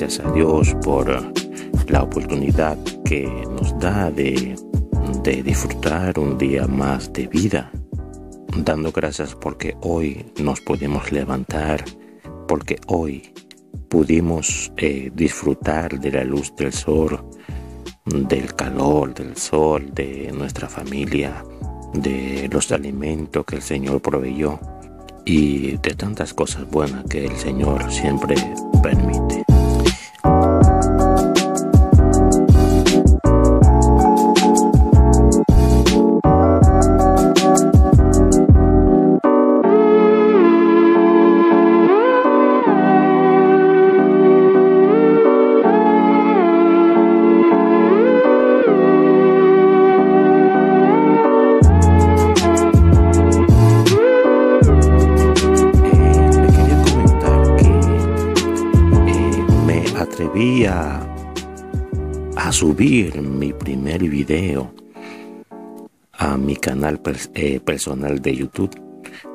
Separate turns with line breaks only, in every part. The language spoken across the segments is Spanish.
gracias a Dios por la oportunidad que nos da de, de disfrutar un día más de vida. Dando gracias porque hoy nos podemos levantar, porque hoy pudimos eh, disfrutar de la luz del sol, del calor del sol, de nuestra familia, de los alimentos que el Señor proveyó y de tantas cosas buenas que el Señor siempre permite. A, subir mi primer video a mi canal eh, personal de YouTube.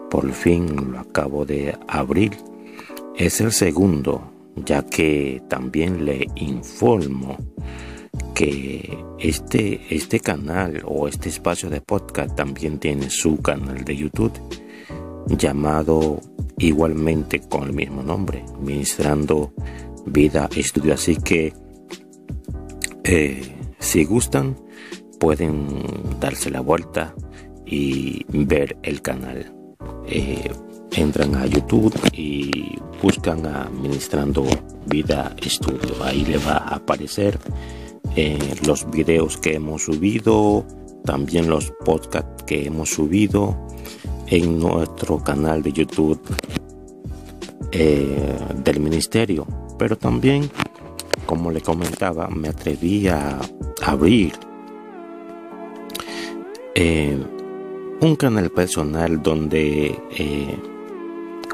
Por fin lo acabo de abrir. Es el segundo, ya que también le informo que este, este canal o este espacio de podcast también tiene su canal de YouTube llamado igualmente con el mismo nombre, Ministrando Vida Estudio. Así que eh, si gustan pueden darse la vuelta y ver el canal. Eh, entran a YouTube y buscan Administrando Vida Estudio. Ahí le va a aparecer eh, los videos que hemos subido, también los podcasts que hemos subido en nuestro canal de YouTube del ministerio pero también, como le comentaba, me atreví a abrir eh, un canal personal donde eh,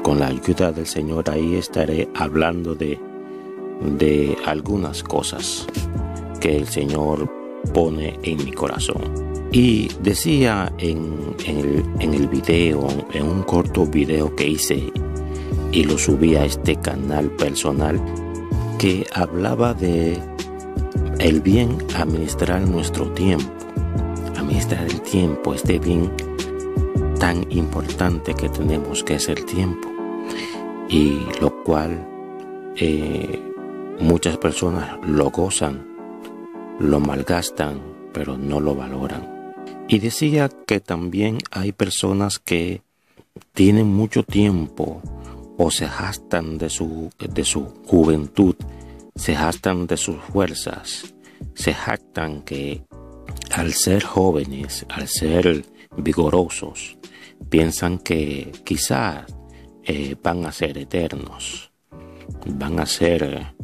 con la ayuda del Señor ahí estaré hablando de, de algunas cosas que el Señor pone en mi corazón. Y decía en, el, en el video, en un corto video que hice y lo subí a este canal personal que hablaba de el bien administrar nuestro tiempo, administrar el tiempo, este bien tan importante que tenemos que es el tiempo y lo cual eh, muchas personas lo gozan, lo malgastan, pero no lo valoran. Y decía que también hay personas que tienen mucho tiempo o se jactan de su, de su juventud, se jactan de sus fuerzas, se jactan que al ser jóvenes, al ser vigorosos, piensan que quizás eh, van a ser eternos, van a ser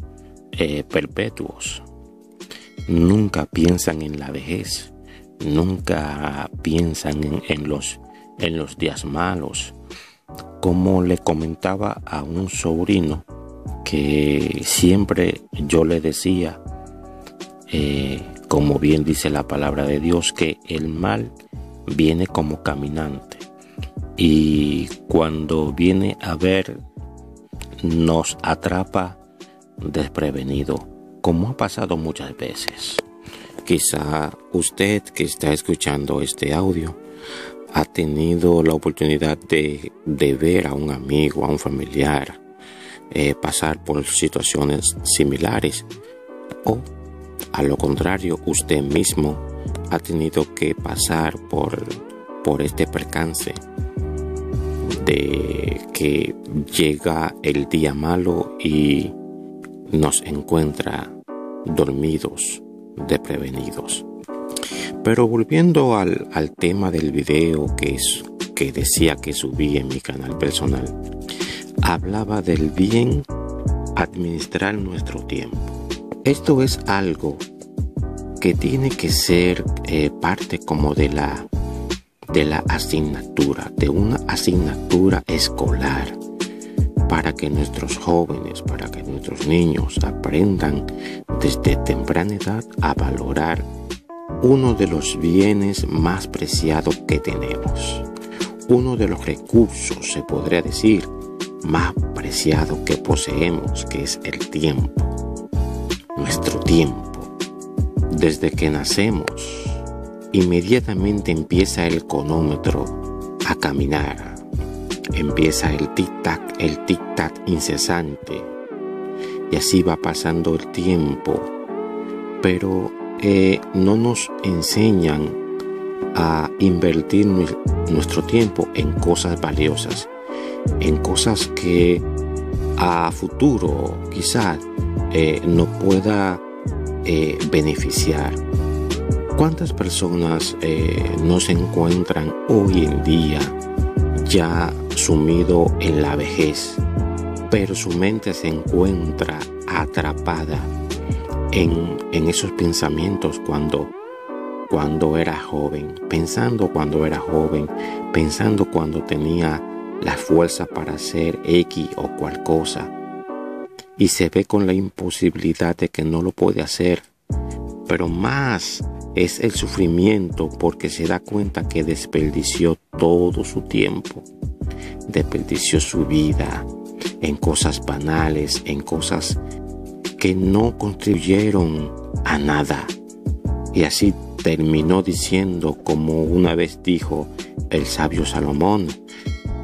eh, perpetuos. Nunca piensan en la vejez, nunca piensan en, en, los, en los días malos, como le comentaba a un sobrino que siempre yo le decía, eh, como bien dice la palabra de Dios, que el mal viene como caminante y cuando viene a ver nos atrapa desprevenido, como ha pasado muchas veces. Quizá usted que está escuchando este audio ha tenido la oportunidad de, ver a un amigo, a un familiar, eh, pasar por situaciones similares o a lo contrario usted mismo ha tenido que pasar por, por este percance de que llega el día malo y nos encuentra dormidos, desprevenidos. Pero volviendo al, tema del video que, es, que decía que subí en mi canal personal, hablaba del bien administrar nuestro tiempo. Esto es algo que tiene que ser eh, parte como de la, de la asignatura, de una asignatura escolar, para que nuestros jóvenes, para que nuestros niños aprendan desde temprana edad a valorar uno de los bienes más preciados que tenemos, uno de los recursos, se podría decir, más preciados que poseemos, que es el tiempo. nuestro tiempo. Desde que nacemos, inmediatamente empieza el cronómetro a caminar. Empieza el tic-tac, el tic-tac incesante. Y así va pasando el tiempo. Pero eh, no nos enseñan a invertir nuestro tiempo en cosas valiosas, en cosas que a futuro quizás eh, no pueda eh, beneficiar. ¿Cuántas personas eh, no se encuentran hoy en día ya sumido en la vejez, pero su mente se encuentra atrapada en, esos pensamientos cuando, cuando era joven, pensando cuando era joven, pensando cuando tenía la fuerza para hacer X o cual cosa, y se ve con la imposibilidad de que no lo puede hacer. Pero más es el sufrimiento porque se da cuenta que desperdició todo su tiempo, desperdició su vida en cosas banales, en cosas que no contribuyeron a nada. Y así terminó diciendo, como una vez dijo el sabio Salomón,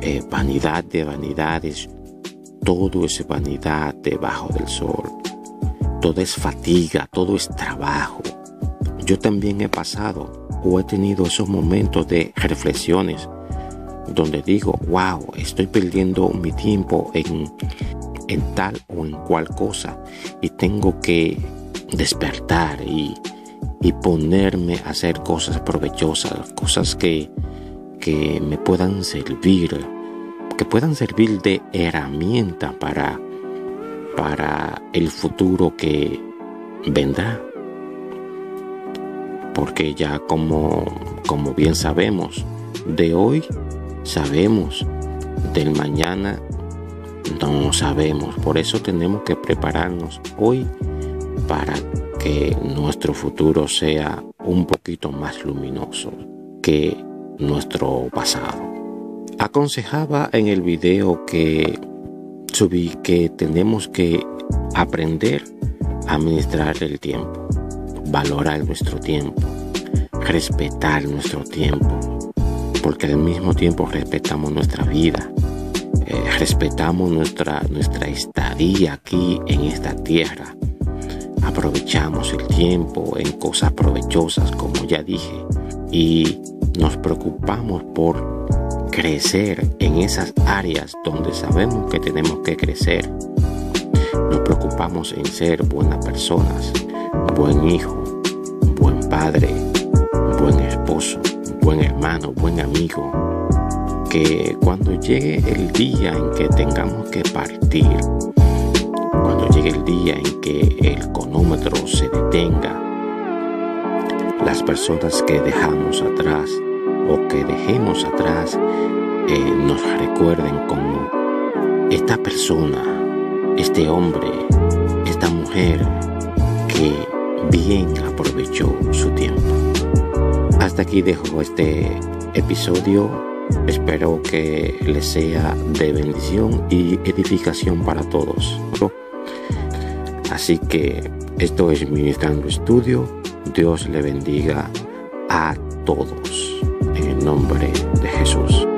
eh, vanidad de vanidades, todo es vanidad debajo del sol. Todo es fatiga, todo es trabajo. Yo también he pasado o he tenido esos momentos de reflexiones donde digo, wow, estoy perdiendo mi tiempo en, en tal o en cual cosa y tengo que despertar y, y ponerme a hacer cosas provechosas, cosas que, que me puedan servir que puedan servir de herramienta para, para el futuro que vendrá. Porque ya como, como bien sabemos, de hoy sabemos, del mañana no sabemos. Por eso tenemos que prepararnos hoy para que nuestro futuro sea un poquito más luminoso que nuestro pasado. Aconsejaba en el video que subí que tenemos que aprender a administrar el tiempo, valorar nuestro tiempo, respetar nuestro tiempo, porque al mismo tiempo respetamos nuestra vida, respetamos nuestra, nuestra estadía aquí en esta tierra, aprovechamos el tiempo en cosas provechosas, como ya dije, y nos preocupamos por crecer en esas áreas donde sabemos que tenemos que crecer. Nos preocupamos en ser buenas personas, buen hijo, buen padre, buen esposo, buen hermano, buen amigo. Que cuando llegue el día en que tengamos que partir, cuando llegue el día en que el cronómetro se detenga, las personas que dejamos atrás o que dejemos atrás eh, nos recuerden como esta persona, este hombre, esta mujer que bien aprovechó su tiempo. Hasta aquí dejo este episodio. Espero que les sea de bendición y edificación para todos. Así que esto es Ministrando Estudio. Dios le bendiga a todos nombre de Jesús.